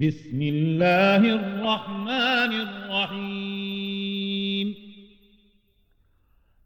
بسم الله الرحمن الرحيم.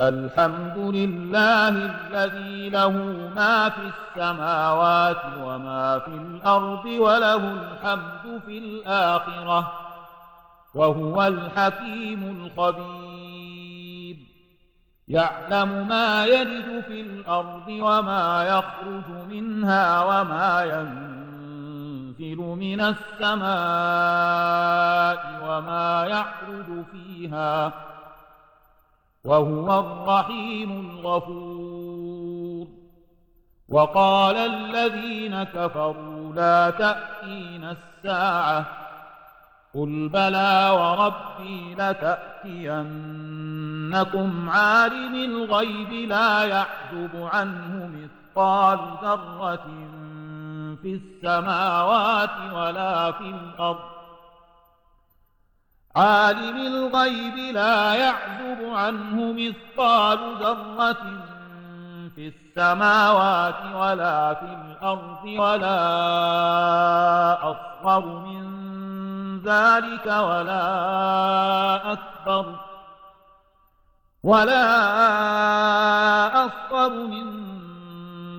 الحمد لله الذي له ما في السماوات وما في الأرض وله الحمد في الآخرة وهو الحكيم الخبير. يعلم ما يلد في الأرض وما يخرج منها وما ينزل من السماء وما يعرج فيها وهو الرحيم الغفور. وقال الذين كفروا لا تأتينا الساعة قل بلى وربي لتأتينكم عالم الغيب لا يعزب عنه مثقال ذرة في السماوات ولا في الأرض. عالم الغيب لا يعزب عنه مثقال ذرة في السماوات ولا في الأرض ولا أصغر من ذلك ولا أكبر ولا أصغر من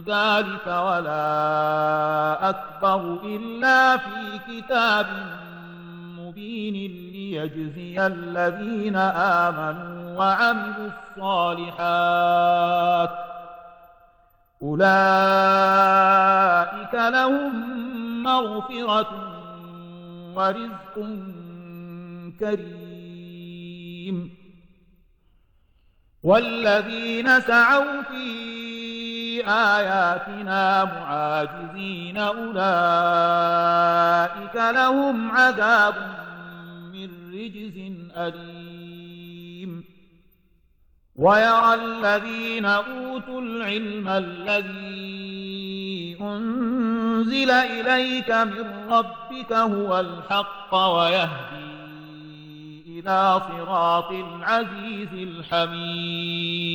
ذلك ولا أكبر إلا في كتاب مبين ليجزي الذين آمنوا وعملوا الصالحات. أولئك لهم مغفرة ورزق كريم. والذين سعوا في آياتنا معاجزين أولئك لهم عذاب من رجز أليم. ويرى الذين أوتوا العلم الذي أنزل إليك من ربك هو الحق ويهدي إلى صراط العزيز الحميد.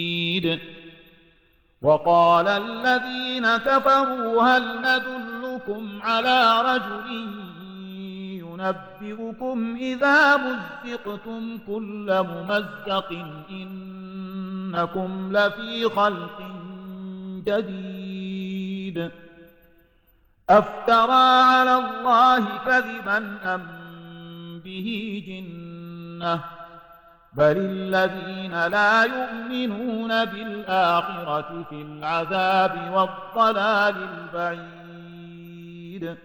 وقال الذين كفروا هل ندلكم على رجل ينبئكم إذا مزقتم كل ممزق إنكم لفي خلق جديد أفترى على الله كذبا أم به جنة بل الذين لا يؤمنون بالآخرة في العذاب والضلال البعيد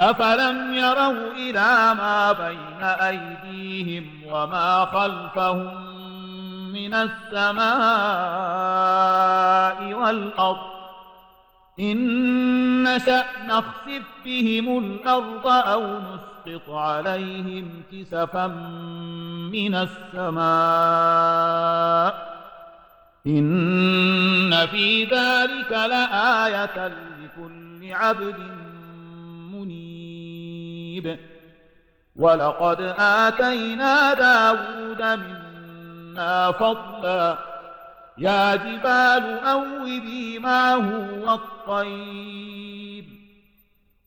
أفلم يروا إلى ما بين أيديهم وما خلفهم من السماء والأرض إن نشأ نخسف بهم الأرض أو نسقط عليهم كسفا من السماء. إن في ذلك لآية لكل عبد منيب. ولقد آتينا داود منا فضلا. يا جبال أوبي معه والطير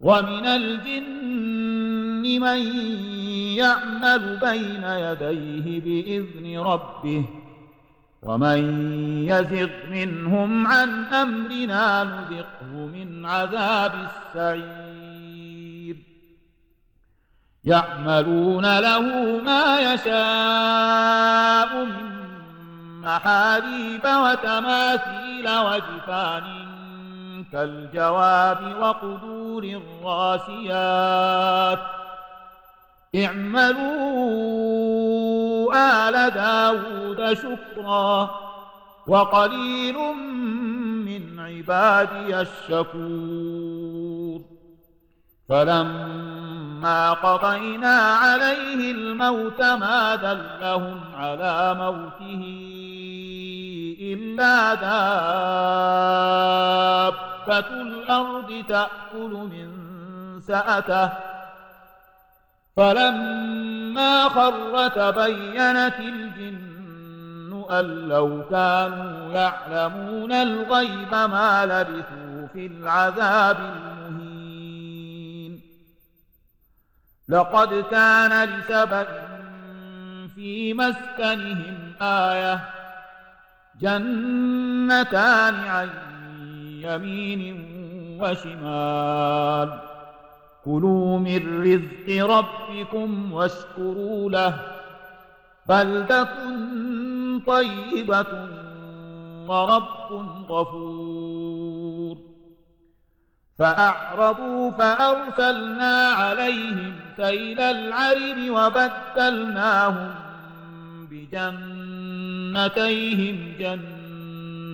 ومن الجن من يعمل بين يديه بإذن ربه ومن يزغ منهم عن أمرنا نذقه من عذاب السعير. يعملون له ما يشاء من محاريب وتماثيل وجفان كالجواب وقدور الراسيات. اعملوا آل داود شكرا وقليل من عبادي الشكور. فلما قضينا عليه الموت ما دلهم على موته إلا دابة الأرض تأكل من سأته فلما خر تبينت الجن أن لو كانوا يعلمون الغيب ما لبثوا في العذاب المهين لقد كان لسبأ في مسكنهم آية جنتان عن يمين وشمال. كلوا من رزق ربكم واشكروا له. بلدة طيبة ورب غفور. فأعرضوا فأرسلنا عليهم سيل العرم وبدلناهم بجنتيهم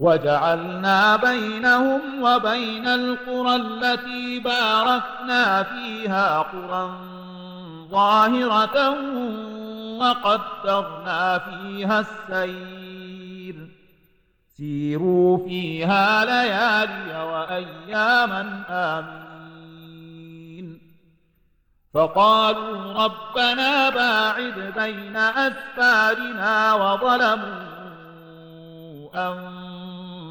وجعلنا بينهم وبين القرى التي باركنا فيها قرى ظاهرة وقدرنا فيها السير. سيروا فيها ليالي وأياما آمين فقالوا ربنا باعد بين أسفارنا وظلموا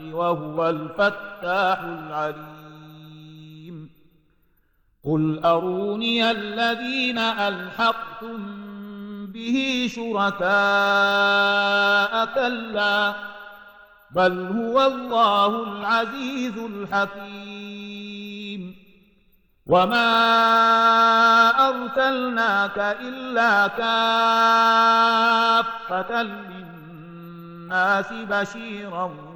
وهو الفتاح العليم. قل أروني الذين ألحقتم به شركاء كلا بل هو الله العزيز الحكيم. وما أرسلناك إلا كافة للناس بشيرا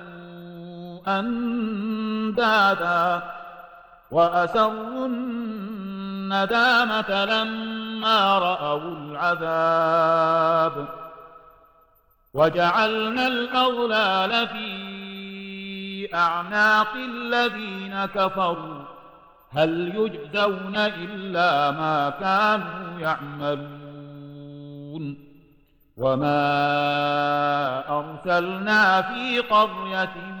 أندادا وأسروا الندامة لما رأوا العذاب وجعلنا الأغلال في أعناق الذين كفروا هل يجزون إلا ما كانوا يعملون وما أرسلنا في قرية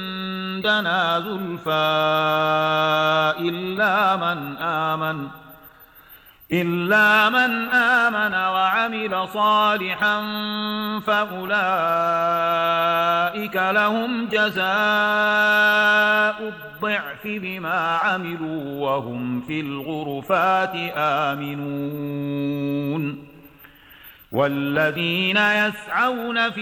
عندنا زلفى إلا من آمن إلا من آمن وعمل صالحا فأولئك لهم جزاء الضعف بما عملوا وهم في الغرفات آمنون. والذين يسعون في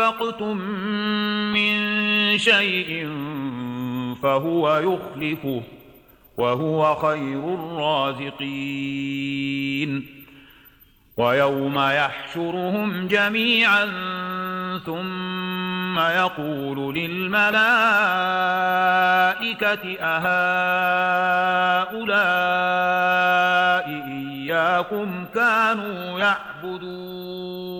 أنفقتم من شيء فهو يخلفه وهو خير الرازقين ويوم يحشرهم جميعا ثم يقول للملائكة أهؤلاء إياكم كانوا يعبدون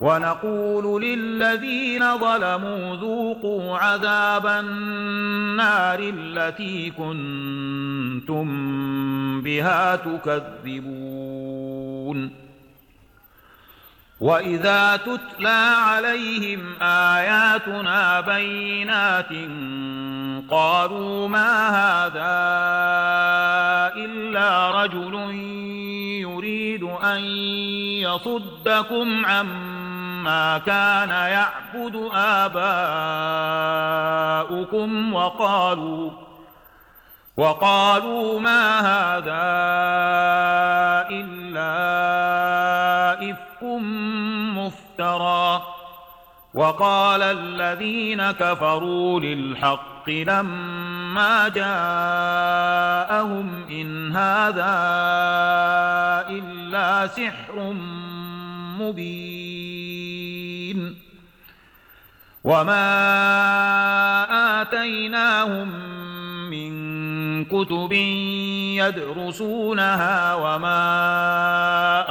ونقول للذين ظلموا ذوقوا عذاب النار التي كنتم بها تكذبون. وإذا تتلى عليهم آياتنا بينات قالوا ما هذا إلا رجل يريد أن يصدكم عما ما كان يعبد آباؤكم وقالوا وقالوا ما هذا إلا إفك مفترى. وقال الذين كفروا للحق لما جاءهم إن هذا إلا سحر مبين. وما آتيناهم من كتب يدرسونها وما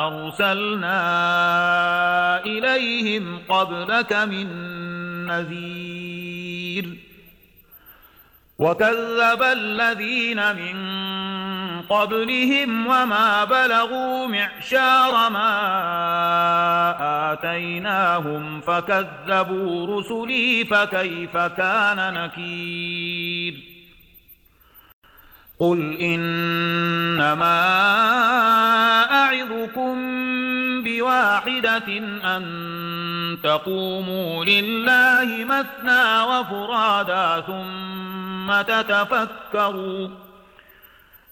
أرسلنا إليهم قبلك من نذير. وكذب الذين من قبلهم وما بلغوا معشار ما آتيناهم فكذبوا رسلي فكيف كان نكير قل إنما أعظكم بواحدة أن تقوموا لله مثنى وفرادا ثم تتفكروا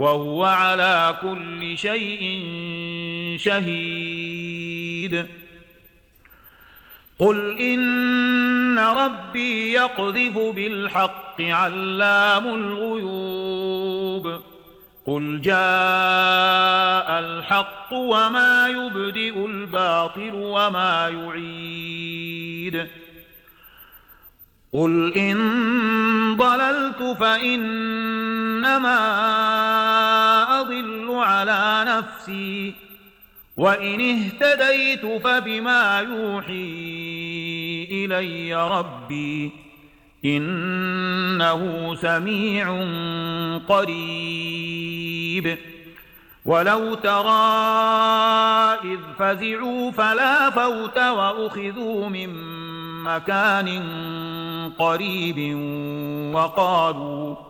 وهو على كل شيء شهيد. قل إن ربي يقذف بالحق علام الغيوب. قل جاء الحق وما يبدئ الباطل وما يعيد. قل إن ضللت فإنما أضل على نفسي وإن اهتديت فبما يوحي إلي ربي إنه سميع قريب. ولو ترى إذ فزعوا فلا فوت وأخذوا من مكان قريب وقالوا